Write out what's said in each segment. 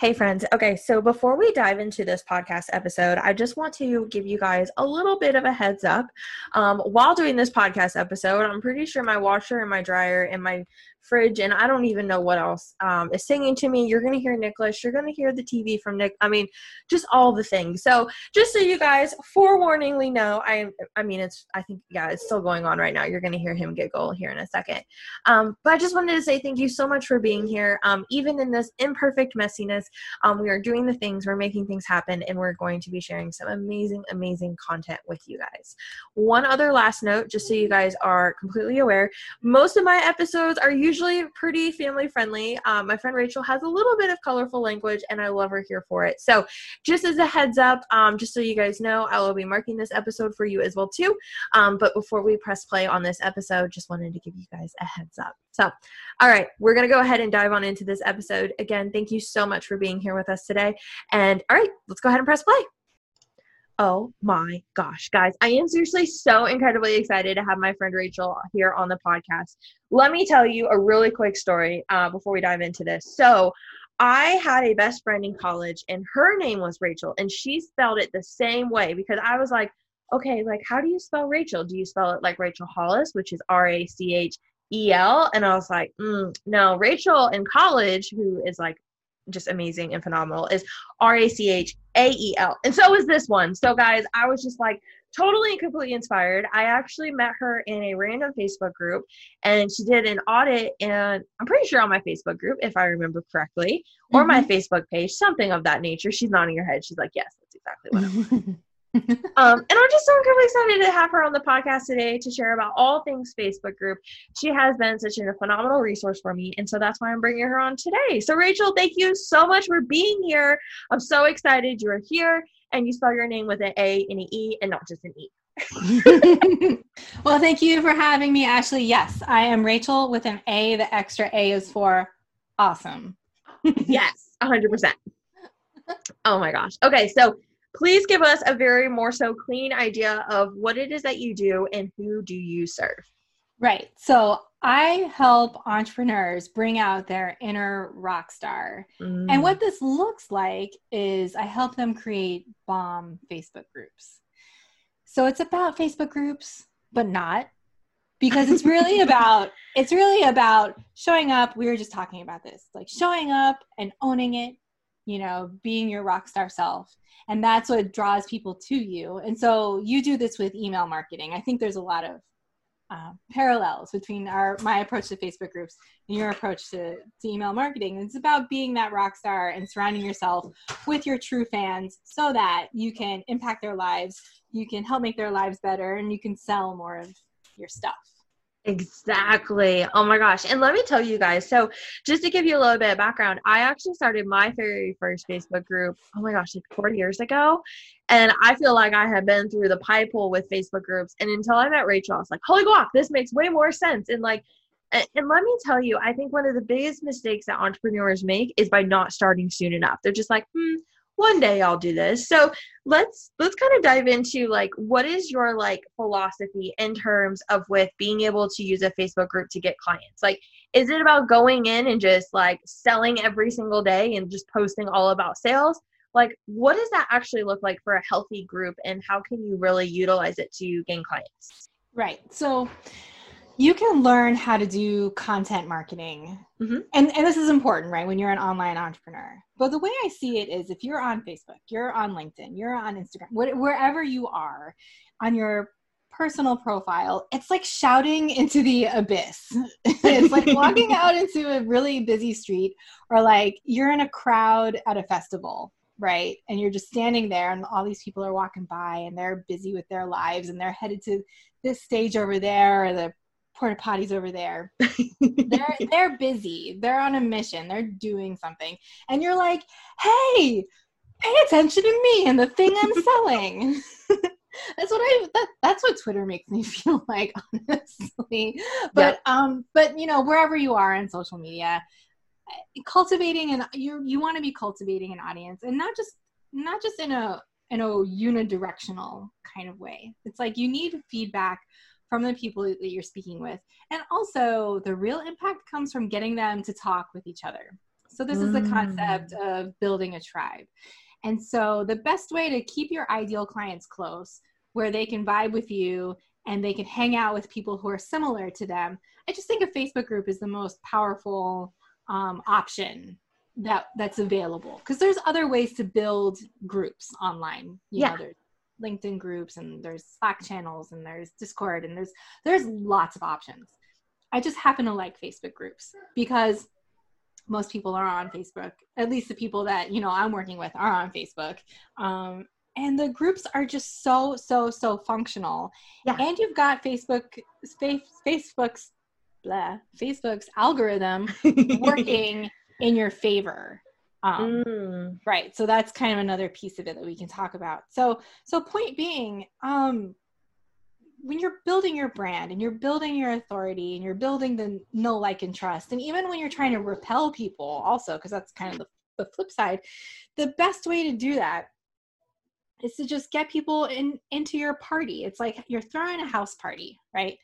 Hey, friends. Okay, so before we dive into this podcast episode, I just want to give you guys a little bit of a heads up. Um, while doing this podcast episode, I'm pretty sure my washer and my dryer and my fridge and I don't even know what else um, is singing to me. You're to hear Nicholas. You're to hear the TV from Nick. I mean, just all the things. So just so you guys forewarningly know, I I mean, it's I think yeah, it's still going on right now. You're to hear him giggle here in a second. Um, but I just wanted to say thank you so much for being here. Um, even in this imperfect messiness, um, we are doing the things, we're making things happen, and we're going to be sharing some amazing, amazing content with you guys. One other last note, just so you guys are completely aware, most of my episodes are usually usually pretty family friendly. Um, my friend Rachael has a little bit of colorful language, and I love her here for it. So, just as a heads up, um, just so you guys know, I will be marking this episode for you as well too. Um, but before we press play on this episode, just wanted to give you guys a heads up. So, all right, we're gonna go ahead and dive on into this episode. Again, thank you so much for being here with us today. And all right, let's go ahead and press play. Oh my gosh, guys. I am seriously so incredibly excited to have my friend Rachael here on the podcast. Let me tell you a really quick story uh, before we dive into this. So, I had a best friend in college, and her name was Rachael, and she spelled it the same way because I was like, okay, like, how do you spell Rachel? Do you spell it like Rachel Hollis, which is R A C H E L? And I was like, mm, no, Rachael in college, who is like just amazing and phenomenal is R A C H A E L. And so is this one. So, guys, I was just like totally and completely inspired. I actually met her in a random Facebook group and she did an audit, and I'm pretty sure on my Facebook group, if I remember correctly, or mm-hmm. my Facebook page, something of that nature. She's nodding her head. She's like, Yes, that's exactly what um, and I'm just so incredibly excited to have her on the podcast today to share about all things Facebook group. She has been such a phenomenal resource for me, and so that's why I'm bringing her on today. So, Rachael, thank you so much for being here. I'm so excited you are here, and you spell your name with an A and an E, and not just an E. well, thank you for having me, Ashley. Yes, I am Rachael with an A. The extra A is for awesome. yes, 100%. Oh my gosh. Okay, so please give us a very more so clean idea of what it is that you do and who do you serve. Right. So I help entrepreneurs bring out their inner rock star. Mm. And what this looks like is I help them create bomb Facebook groups. So it's about Facebook groups, but not because it's really about it's really about showing up. We were just talking about this, like showing up and owning it, you know, being your rock star self. And that's what draws people to you. And so you do this with email marketing. I think there's a lot of uh, parallels between our my approach to facebook groups and your approach to, to email marketing. It's about being that rock star and surrounding yourself with your true fans so that you can impact their lives you can help make their lives better and you can sell more of your stuff Exactly. Oh my gosh. And let me tell you guys. So, just to give you a little bit of background, I actually started my very first Facebook group, oh my gosh, like four years ago. And I feel like I have been through the pipe hole with Facebook groups. And until I met Rachael, I was like, holy guac, this makes way more sense. And like, and, and let me tell you, I think one of the biggest mistakes that entrepreneurs make is by not starting soon enough. They're just like, hmm, one day I'll do this. So let's let's kind of dive into like what is your like philosophy in terms of with being able to use a Facebook group to get clients? Like is it about going in and just like selling every single day and just posting all about sales? Like what does that actually look like for a healthy group and how can you really utilize it to gain clients? Right. So you can learn how to do content marketing. Mm-hmm. And, and this is important, right? When you're an online entrepreneur. But the way I see it is if you're on Facebook, you're on LinkedIn, you're on Instagram, wherever you are on your personal profile, it's like shouting into the abyss. it's like walking out into a really busy street or like you're in a crowd at a festival right? And you're just standing there, and all these people are walking by, and they're busy with their lives, and they're headed to this stage over there, or the porta potties over there. they're they're busy. They're on a mission. They're doing something. And you're like, "Hey, pay attention to me and the thing I'm selling." that's what I that, that's what Twitter makes me feel like, honestly. But yep. um but you know, wherever you are in social media, cultivating and you you want to be cultivating an audience and not just not just in a in a unidirectional kind of way. It's like you need feedback from the people that you're speaking with. And also, the real impact comes from getting them to talk with each other. So this mm. is the concept mm. of building a tribe. And so the best way to keep your ideal clients close, where they can vibe with you and they can hang out with people who are similar to them. I just think a Facebook group is the most powerful um, option that that's available because there's other ways to build groups online. You yeah. know, there's LinkedIn groups and there's Slack channels and there's Discord and there's there's lots of options. I just happen to like Facebook groups because most people are on Facebook. At least the people that you know I'm working with are on Facebook. Um, and the groups are just so so so functional. Yeah. And you've got Facebook Facebook's blah, Facebook's algorithm working in your favor. Um, mm. Right. So that's kind of another piece of it that we can talk about. So, so point being, um, when you're building your brand and you're building your authority and you're building the no like, and trust, and even when you're trying to repel people, also, because that's kind of the, the flip side, the best way to do that is to just get people in into your party. It's like you're throwing a house party, right?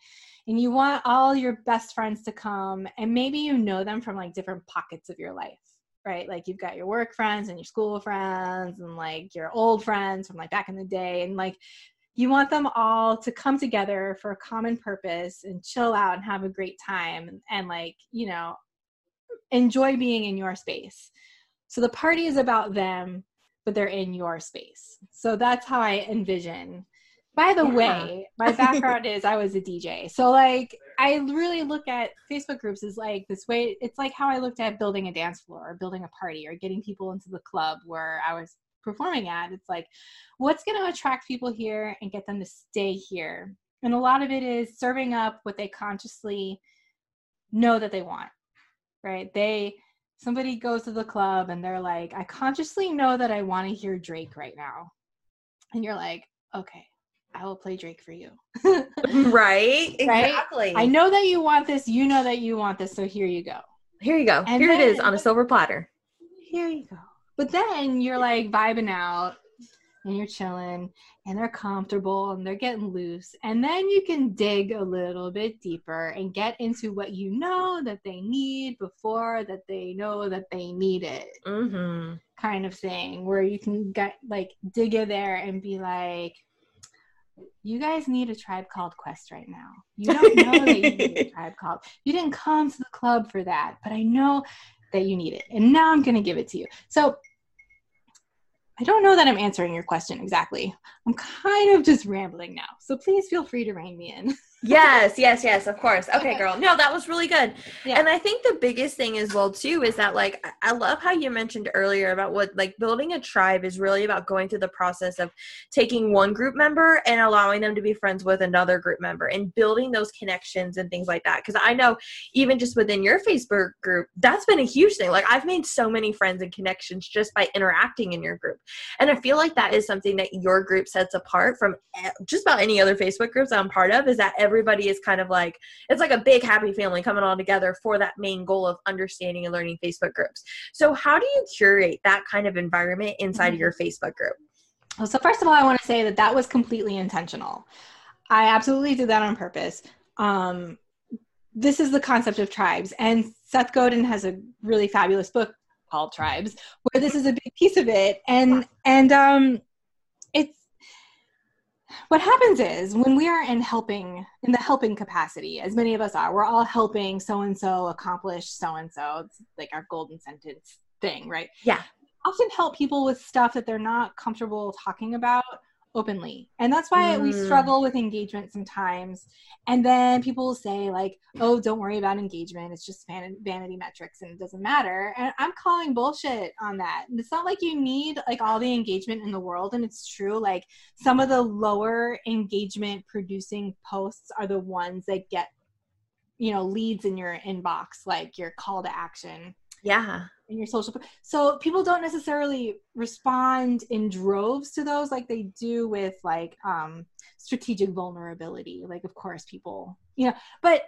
And you want all your best friends to come, and maybe you know them from like different pockets of your life right? Like you've got your work friends and your school friends and like your old friends from like back in the day. And like you want them all to come together for a common purpose and chill out and have a great time and, and like, you know, enjoy being in your space. So the party is about them, but they're in your space. So that's how I envision by the yeah. way, my background is I was a DJ. So like I really look at Facebook groups as like this way it's like how I looked at building a dance floor or building a party or getting people into the club where I was performing at. It's like what's going to attract people here and get them to stay here. And a lot of it is serving up what they consciously know that they want. Right? They somebody goes to the club and they're like, I consciously know that I want to hear Drake right now. And you're like, okay, I will play Drake for you. right? Exactly. Right? I know that you want this. You know that you want this. So here you go. Here you go. And here then, it is on a silver platter. Here you go. But then you're like vibing out and you're chilling and they're comfortable and they're getting loose. And then you can dig a little bit deeper and get into what you know that they need before that they know that they need it. Mm-hmm. Kind of thing where you can get like dig in there and be like, you guys need a tribe called Quest right now. You don't know that you need a tribe called. You didn't come to the club for that, but I know that you need it. And now I'm going to give it to you. So I don't know that I'm answering your question exactly. I'm kind of just rambling now. So please feel free to rein me in. yes, yes, yes, of course. Okay, okay, girl. No, that was really good. Yeah. And I think the biggest thing as well too is that like I love how you mentioned earlier about what like building a tribe is really about going through the process of taking one group member and allowing them to be friends with another group member and building those connections and things like that. Cuz I know even just within your Facebook group, that's been a huge thing. Like I've made so many friends and connections just by interacting in your group. And I feel like that is something that your group sets apart from eh, just about any other Facebook groups I'm part of is that everybody is kind of like, it's like a big happy family coming all together for that main goal of understanding and learning Facebook groups. So, how do you curate that kind of environment inside mm-hmm. of your Facebook group? Well, so first of all, I want to say that that was completely intentional. I absolutely did that on purpose. Um, this is the concept of tribes, and Seth Godin has a really fabulous book called tribes where this is a big piece of it and and um what happens is when we are in helping in the helping capacity as many of us are we're all helping so and so accomplish so and so it's like our golden sentence thing right? Yeah. Often help people with stuff that they're not comfortable talking about openly. And that's why mm. we struggle with engagement sometimes. And then people will say like oh don't worry about engagement. It's just van- vanity metrics and it doesn't matter. And i'm calling bullshit on that. And it's not like you need like all the engagement in the world and it's true like some of the lower engagement producing posts are the ones that get you know leads in your inbox like your call to action. Yeah in your social so people don't necessarily respond in droves to those like they do with like um strategic vulnerability like of course people you know but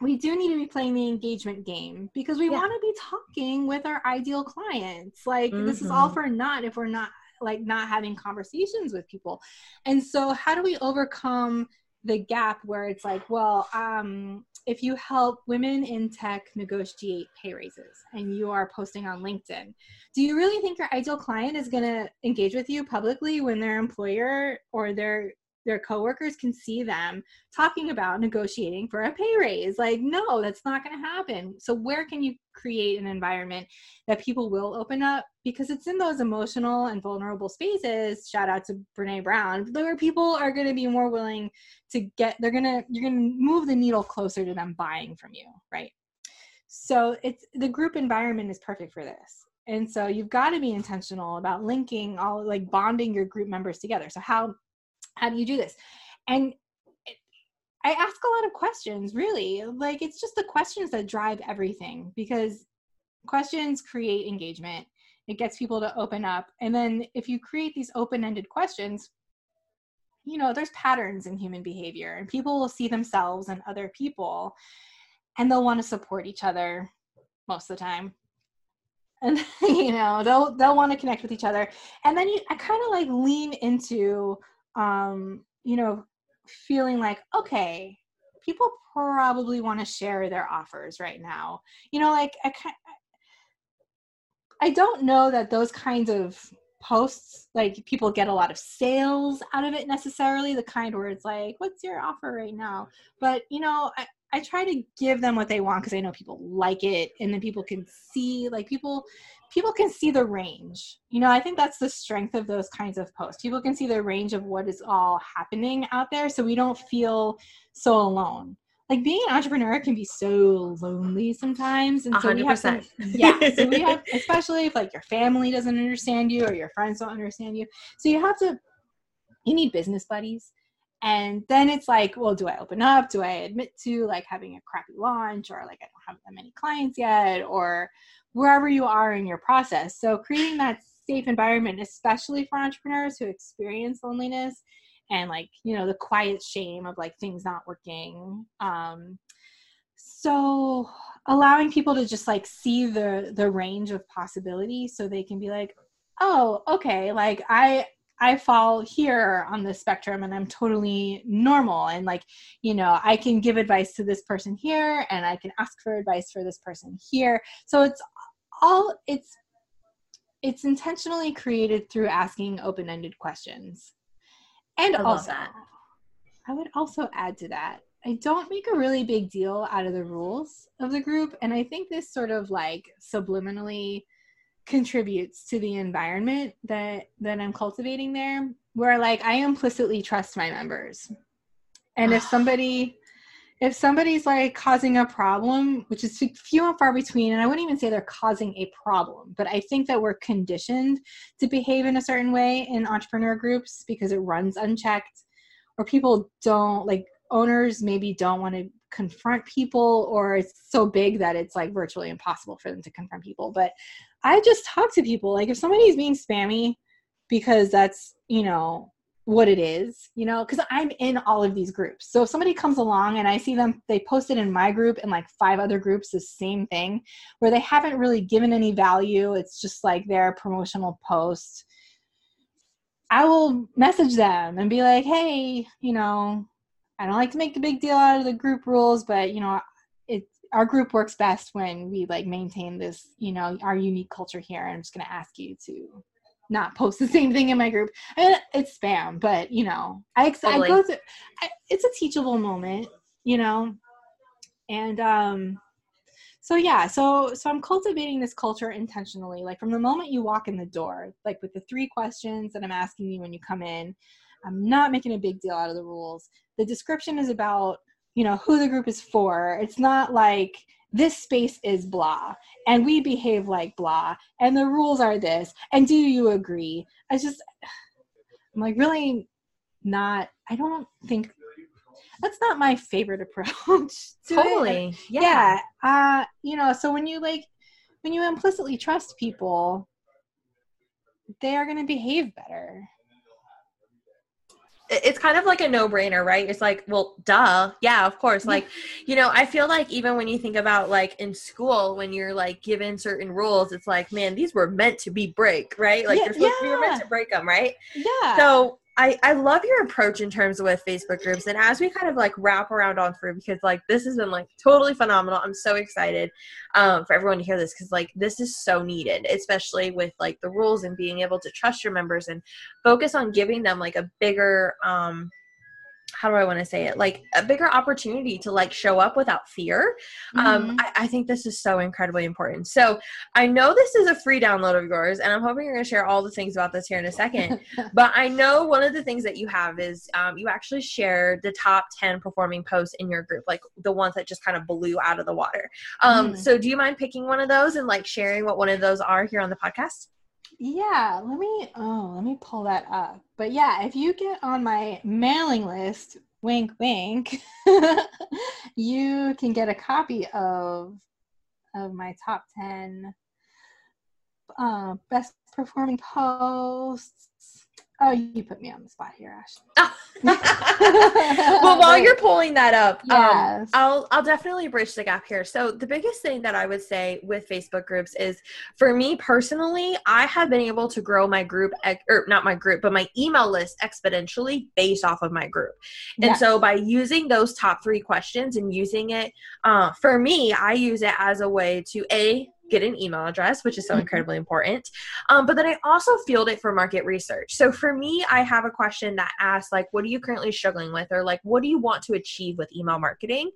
we do need to be playing the engagement game because we yeah. want to be talking with our ideal clients like mm-hmm. this is all mm-hmm. for naught if we're not like not having conversations with people and so how do we overcome the gap where it's like, well, um, if you help women in tech negotiate pay raises and you are posting on LinkedIn, do you really think your ideal client is going to engage with you publicly when their employer or their their coworkers can see them talking about negotiating for a pay raise. Like, no, that's not going to happen. So, where can you create an environment that people will open up? Because it's in those emotional and vulnerable spaces. Shout out to Brene Brown, where people are going to be more willing to get. They're gonna you're gonna move the needle closer to them buying from you, right? So it's the group environment is perfect for this. And so you've got to be intentional about linking all like bonding your group members together. So how how do you do this? And i ask a lot of questions really. Like it's just the questions that drive everything because questions create engagement. It gets people to open up. And then if you create these open-ended questions you know there's patterns in human behavior and people will see themselves and other people and they'll want to support each other most of the time. And you know they'll they'll want to connect with each other. And then you i kind of like lean into um, you know, feeling like, okay, people probably want to share their offers right now. You know, like I, I don't know that those kinds of posts like people get a lot of sales out of it necessarily the kind where it's like what's your offer right now but you know I, I try to give them what they want because I know people like it and then people can see like people people can see the range. You know, I think that's the strength of those kinds of posts. People can see the range of what is all happening out there so we don't feel so alone. Like being an entrepreneur can be so lonely sometimes. And so 100%. we have to, yeah. So we have especially if like your family doesn't understand you or your friends don't understand you. So you have to you need business buddies and then it's like well do i open up do i admit to like having a crappy launch or like i don't have that many clients yet or wherever you are in your process so creating that safe environment especially for entrepreneurs who experience loneliness and like you know the quiet shame of like things not working um so allowing people to just like see the the range of possibility so they can be like oh okay like i I fall here on the spectrum and I'm totally normal. And like, you know, I can give advice to this person here and I can ask for advice for this person here. So it's all, it's, it's intentionally created through asking open-ended questions. And I also. I would also add to that, I don't make a really big deal out of the rules of the group. And I think this sort of like subliminally contributes to the environment that that I'm cultivating there where like I implicitly trust my members. And if somebody if somebody's like causing a problem, which is few and far between, and I wouldn't even say they're causing a problem, but I think that we're conditioned to behave in a certain way in entrepreneur groups because it runs unchecked, or people don't like owners maybe don't want to confront people, or it's so big that it's like virtually impossible for them to confront people. But I just talk to people. Like if somebody's being spammy because that's, you know, what it is, you know, because I'm in all of these groups. So if somebody comes along and I see them, they posted in my group and like five other groups the same thing where they haven't really given any value. It's just like their promotional post. I will message them and be like, hey, you know, I don't like to make the big deal out of the group rules, but you know, our group works best when we like maintain this, you know, our unique culture here. I'm just to ask you to not post the same thing in my group. I mean, it's spam, but you know, I, totally. I go through, I, it's a teachable moment, you know, and um, so yeah, so so I'm cultivating this culture intentionally. Like from the moment you walk in the door, like with the three questions that I'm asking you when you come in, I'm not making a big deal out of the rules. The description is about you know who the group is for it's not like this space is blah and we behave like blah and the rules are this and do you agree i just i'm like really not i don't think that's not my favorite approach to totally it. yeah. yeah uh you know so when you like when you implicitly trust people they are going to behave better it's kind of like a no-brainer right? It's like well duh. Yeah of course. Like you know i feel like even when you think about like in school when you're like given certain rules it's like man these were meant to be break right? Like yeah, you're supposed yeah. to, you're meant to break them right? Yeah. So I, I love your approach in terms of with Facebook groups. And as we kind of like wrap around on through, because like this has been like totally phenomenal. I'm so excited um, for everyone to hear this because like this is so needed, especially with like the rules and being able to trust your members and focus on giving them like a bigger um, how do I want to say it? Like a bigger opportunity to like show up without fear. Um, mm-hmm. Um, I, I, think this is so incredibly important. So I know this is a free download of yours, and I'm hoping you're going to share all the things about this here in a second. but I know one of the things that you have is um, you actually share the top 10 performing posts in your group, like the ones that just kind of blew out of the water. Um, mm. So do you mind picking one of those and like sharing what one of those are here on the podcast? Yeah, let me oh, let me pull that up. But yeah, if you get on my mailing list, wink wink, you can get a copy of of my top 10 uh, best performing posts Oh, you put me on the spot here, Ashley. well, while you're pulling that up, um, yes. um, I'll I'll definitely bridge the gap here. So the biggest thing that I would say with Facebook groups is, for me personally, I have been able to grow my group, or not my group, but my email list exponentially based off of my group. And yes. so by using those top three questions and using it, uh, for me, I use it as a way to a get an email address, which is so mm-hmm. incredibly important. Um, but then I also field it for market research. So for me, I have a question that asks like, what are you currently struggling with, or like, what do you want to achieve with email marketing?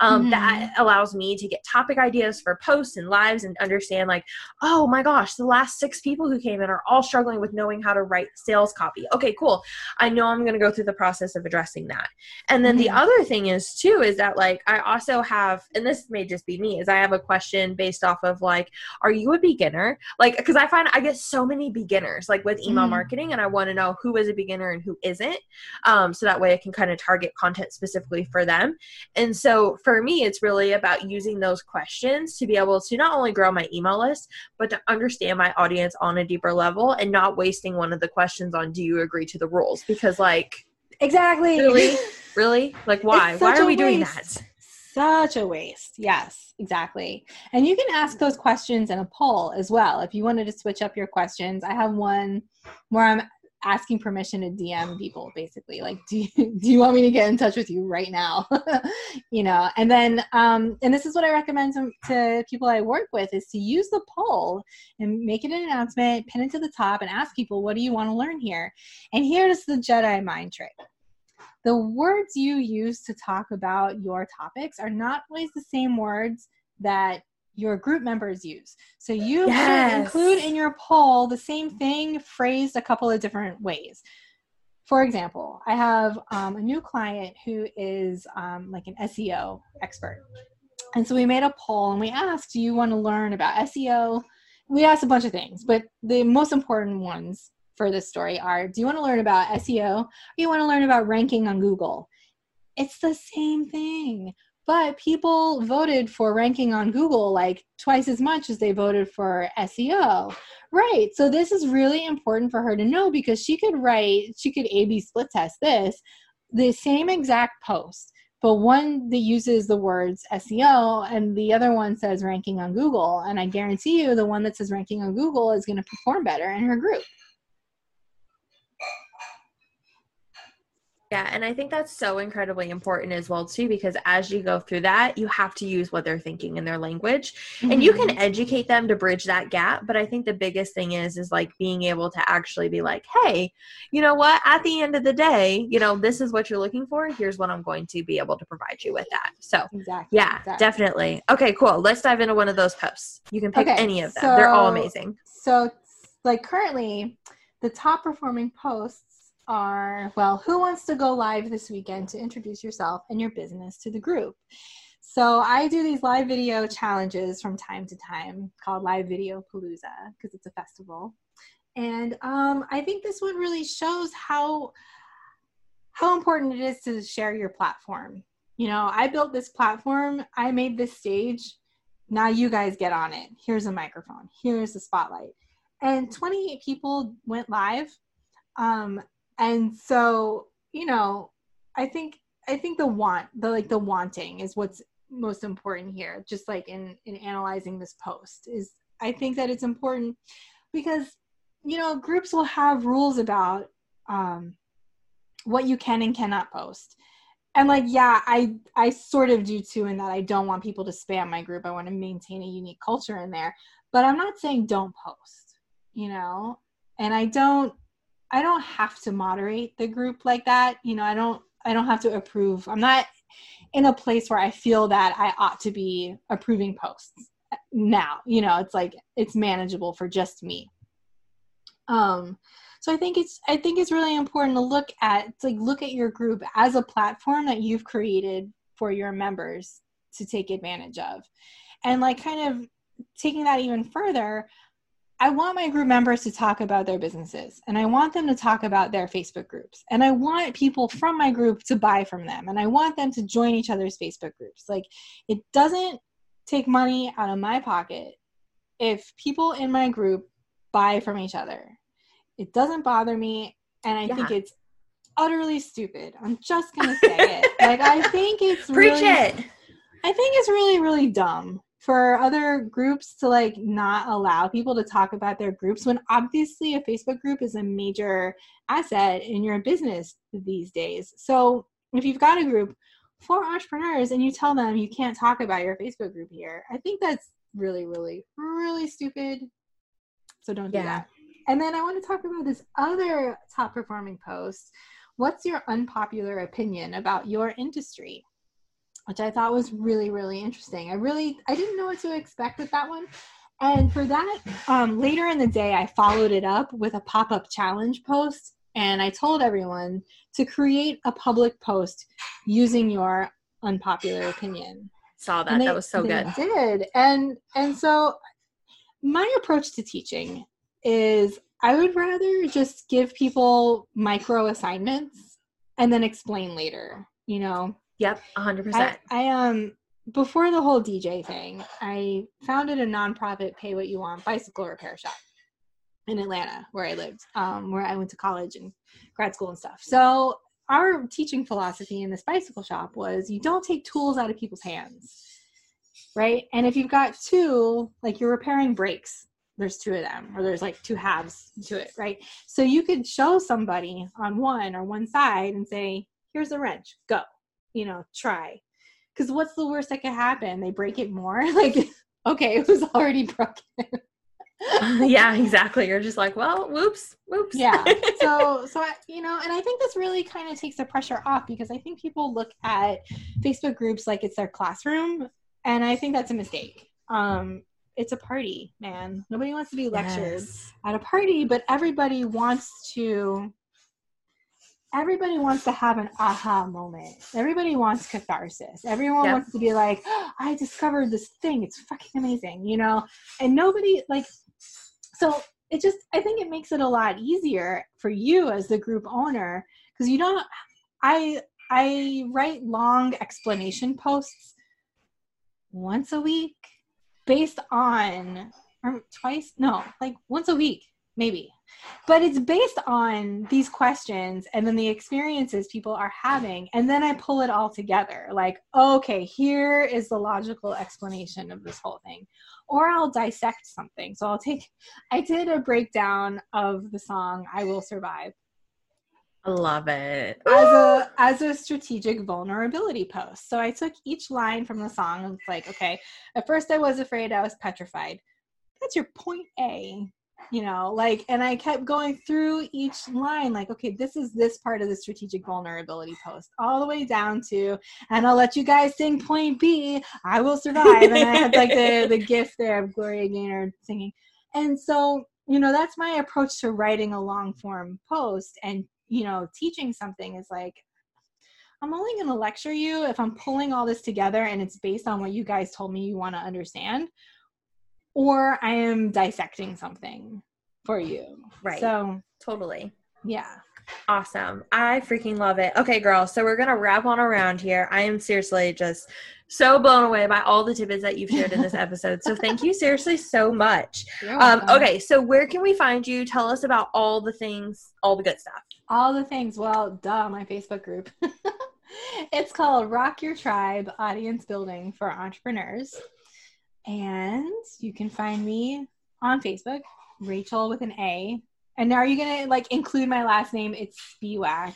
Um, mm-hmm. That allows me to get topic ideas for posts and lives and understand like, oh my gosh, the last six people who came in are all struggling with knowing how to write sales copy. Okay, cool. I know I'm going to go through the process of addressing that. And then mm-hmm. the other thing is too is that like I also have, and this may just be me, is I have a question based off of like like are you a beginner? Like because i find i get so many beginners like with email mm. marketing and i want to know who is a beginner and who isn't um, so that way i can kind of target content specifically for them. And so for me it's really about using those questions to be able to not only grow my email list but to understand my audience on a deeper level and not wasting one of the questions on do you agree to the rules? Because like exactly. really? Really? Like why? Why are we waste. doing that such a waste. Yes, exactly. And you can ask those questions in a poll as well. If you wanted to switch up your questions, I have one where I'm asking permission to DM people basically like do you, do you want me to get in touch with you right now you know and then um and this is what I recommend to, to people I work with is to use the poll and make it an announcement pin it to the top and ask people what do you want to learn here and here's the Jedi mind trick the words you use to talk about your topics are not always the same words that your group members use. So you yes. should include in your poll the same thing phrased a couple of different ways. For example, I have um, a new client who is um, like an SEO expert. And so we made a poll and we asked, Do you want to learn about SEO? We asked a bunch of things, but the most important ones for this story are do you want to learn about SEO or you want to learn about ranking on Google? It's the same thing. But people voted for ranking on Google like twice as much as they voted for SEO. Right. So this is really important for her to know because she could write, she could A B split test this, the same exact post but one that uses the words SEO and the other one says ranking on Google. And I guarantee you, the one that says ranking on Google is going to perform better in her group. Yeah, and I think that's so incredibly important as well too because as you go through that, you have to use what they're thinking in their language. Mm-hmm. And you can mm-hmm. educate them to bridge that gap, but I think the biggest thing is is like being able to actually be like, "Hey, you know what? At the end of the day, you know, this is what you're looking for. Here's what I'm going to be able to provide you with that." So, exactly. Yeah, exactly. definitely. Okay, cool. Let's dive into one of those posts. You can pick okay, any of them. So, they're all amazing. So, like currently, the top performing posts are well, who wants to go live this weekend to introduce yourself and your business to the group? So I do these live video challenges from time to time called Live Video Palooza because it's a festival. And um, I think this one really shows how how important it is to share your platform. You know, I built this platform, I made this stage. Now you guys get on it. Here's a microphone. Here's the spotlight. And 28 people went live. Um, and so you know i think i think the want the like the wanting is what's most important here just like in in analyzing this post is i think that it's important because you know groups will have rules about um what you can and cannot post. And like, yeah, I I sort of do too in that I don't want people to spam my group. I want to maintain a unique culture in there. But I'm not saying don't post, you know? And I don't I don't have to moderate the group like that. You know, I don't I don't have to approve. I'm not in a place where I feel that I ought to be approving posts now. You know, it's like it's manageable for just me. Um so I think it's I think it's really important to look at like look at your group as a platform that you've created for your members to take advantage of. And like kind of taking that even further, I want my group members to talk about their businesses and I want them to talk about their Facebook groups. And I want people from my group to buy from them and I want them to join each other's Facebook groups. Like it doesn't take money out of my pocket if people in my group buy from each other. It doesn't bother me and I yeah. think it's utterly stupid. I'm just going to say it. Like I think it's Preach really, it. I think it's really really dumb for other groups to like not allow people to talk about their groups when obviously a Facebook group is a major asset in your business these days. So if you've got a group for entrepreneurs and you tell them you can't talk about your Facebook group here, I think that's really, really, really stupid. So don't do yeah. that. And then I want to talk about this other top performing post. What's your unpopular opinion about your industry? Which I thought was really, really interesting. I really, I didn't know what to expect with that one. And for that, um, later in the day, I followed it up with a pop up challenge post. And I told everyone to create a public post using your unpopular opinion. Saw that. They, that was so good. Did and and so my approach to teaching is I would rather just give people micro assignments and then explain later. You know, Yep, 100%. I, I um before the whole DJ thing, I founded a nonprofit pay what you want bicycle repair shop in Atlanta where I lived, um, where I went to college and grad school and stuff. So our teaching philosophy in this bicycle shop was you don't take tools out of people's hands. Right? And if you've got two, like you're repairing brakes, there's two of them, or there's like two halves to it, right? So you could show somebody on one or one side and say, here's a wrench, go you know, try. Because what's the worst that could happen? They break it more. Like, okay, it was already broken. yeah, exactly. You're just like, well, whoops, whoops. yeah. So, so I, you know, and I think this really kind of takes the pressure off because I think people look at Facebook groups like it's their classroom, and I think that's a mistake. Um, it's a party, man. Nobody wants to be lectured yes. at a party, but everybody wants to everybody wants to have an aha moment. Everybody wants catharsis. Everyone yep. wants to be like, oh, I discovered this thing. It's fucking amazing, you know? And nobody, like, so it just, I think it makes it a lot easier for you as the group owner because you don't, I, I write long explanation posts once a week based on, or twice, no, like once a week, maybe but it's based on these questions and then the experiences people are having and then i pull it all together like okay here is the logical explanation of this whole thing or i'll dissect something so i'll take i did a breakdown of the song i will survive I love it. As a as a strategic vulnerability post. So I took each line from the song and it's like, okay, at first I was afraid, I was petrified. That's your point A you know like and i kept going through each line like okay this is this part of the strategic vulnerability post all the way down to and i'll let you guys sing point b i will survive and i had like the the gift there of gloria gaynor singing. And so you know that's my approach to writing a long form post and you know teaching something is like I'm only going to lecture you if I'm pulling all this together and it's based on what you guys told me you want to understand or I am dissecting something for you. Right. So totally. Yeah. Awesome. I freaking love it. Okay, girl. So we're going to wrap on around here. I am seriously just so blown away by all the tidbits that you've shared in this episode. So thank you seriously so much. Um, okay, so where can we find you? Tell us about all the things, all the good stuff. All the things. Well, duh, my Facebook group. it's called Rock Your Tribe Audience Building for Entrepreneurs. And you can find me on Facebook, Rachael with an A. And now are you gonna like include my last name? It's Spiewak.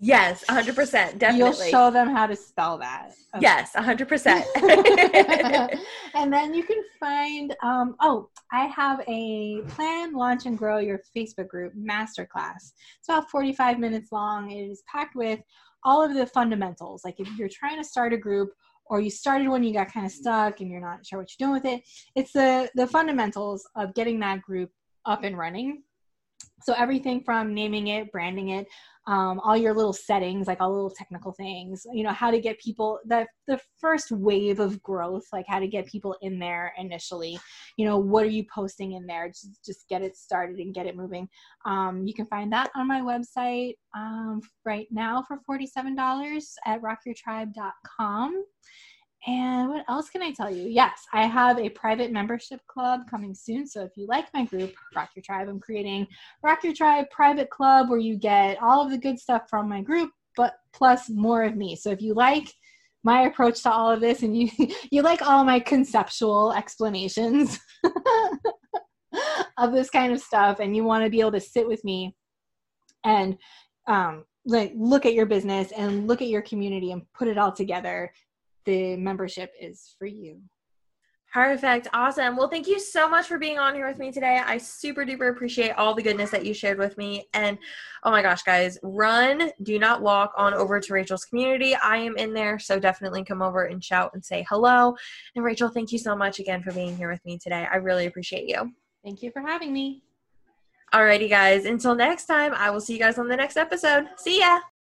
Yes, 100%. Definitely. You'll show them how to spell that. Okay. Yes, 100%. and then you can find, um, oh, I have a plan, launch, and grow your Facebook group masterclass. It's about 45 minutes long. It is packed with all of the fundamentals. Like if you're trying to start a group or you started one, you got kind of mm-hmm. stuck and you're not sure what you're doing with it, it's the, the fundamentals of getting that group up and running. So everything from naming it, branding it, um, all your little settings, like all the little technical things, you know, how to get people the the first wave of growth, like how to get people in there initially. You know, what are you posting in there? Just just get it started and get it moving. Um, you can find that on my website um, right now for forty seven dollars at rockyourtribe.com. And what else can I tell you? Yes, I have a private membership club coming soon. So if you like my group, Rock Your Tribe, I'm creating Rock Your Tribe private club where you get all of the good stuff from my group, but plus more of me. So if you like my approach to all of this and you you like all my conceptual explanations of this kind of stuff and you want to be able to sit with me and um, like look at your business and look at your community and put it all together the membership is for you. Perfect. Awesome. Well, thank you so much for being on here with me today. I super duper appreciate all the goodness that you shared with me. And oh my gosh, guys, run, do not walk on over to Rachael's community. I am in there. So definitely come over and shout and say hello. And Rachael, thank you so much again for being here with me today. I really appreciate you. Thank you for having me. Alrighty, guys. Until next time, I will see you guys on the next episode. See ya.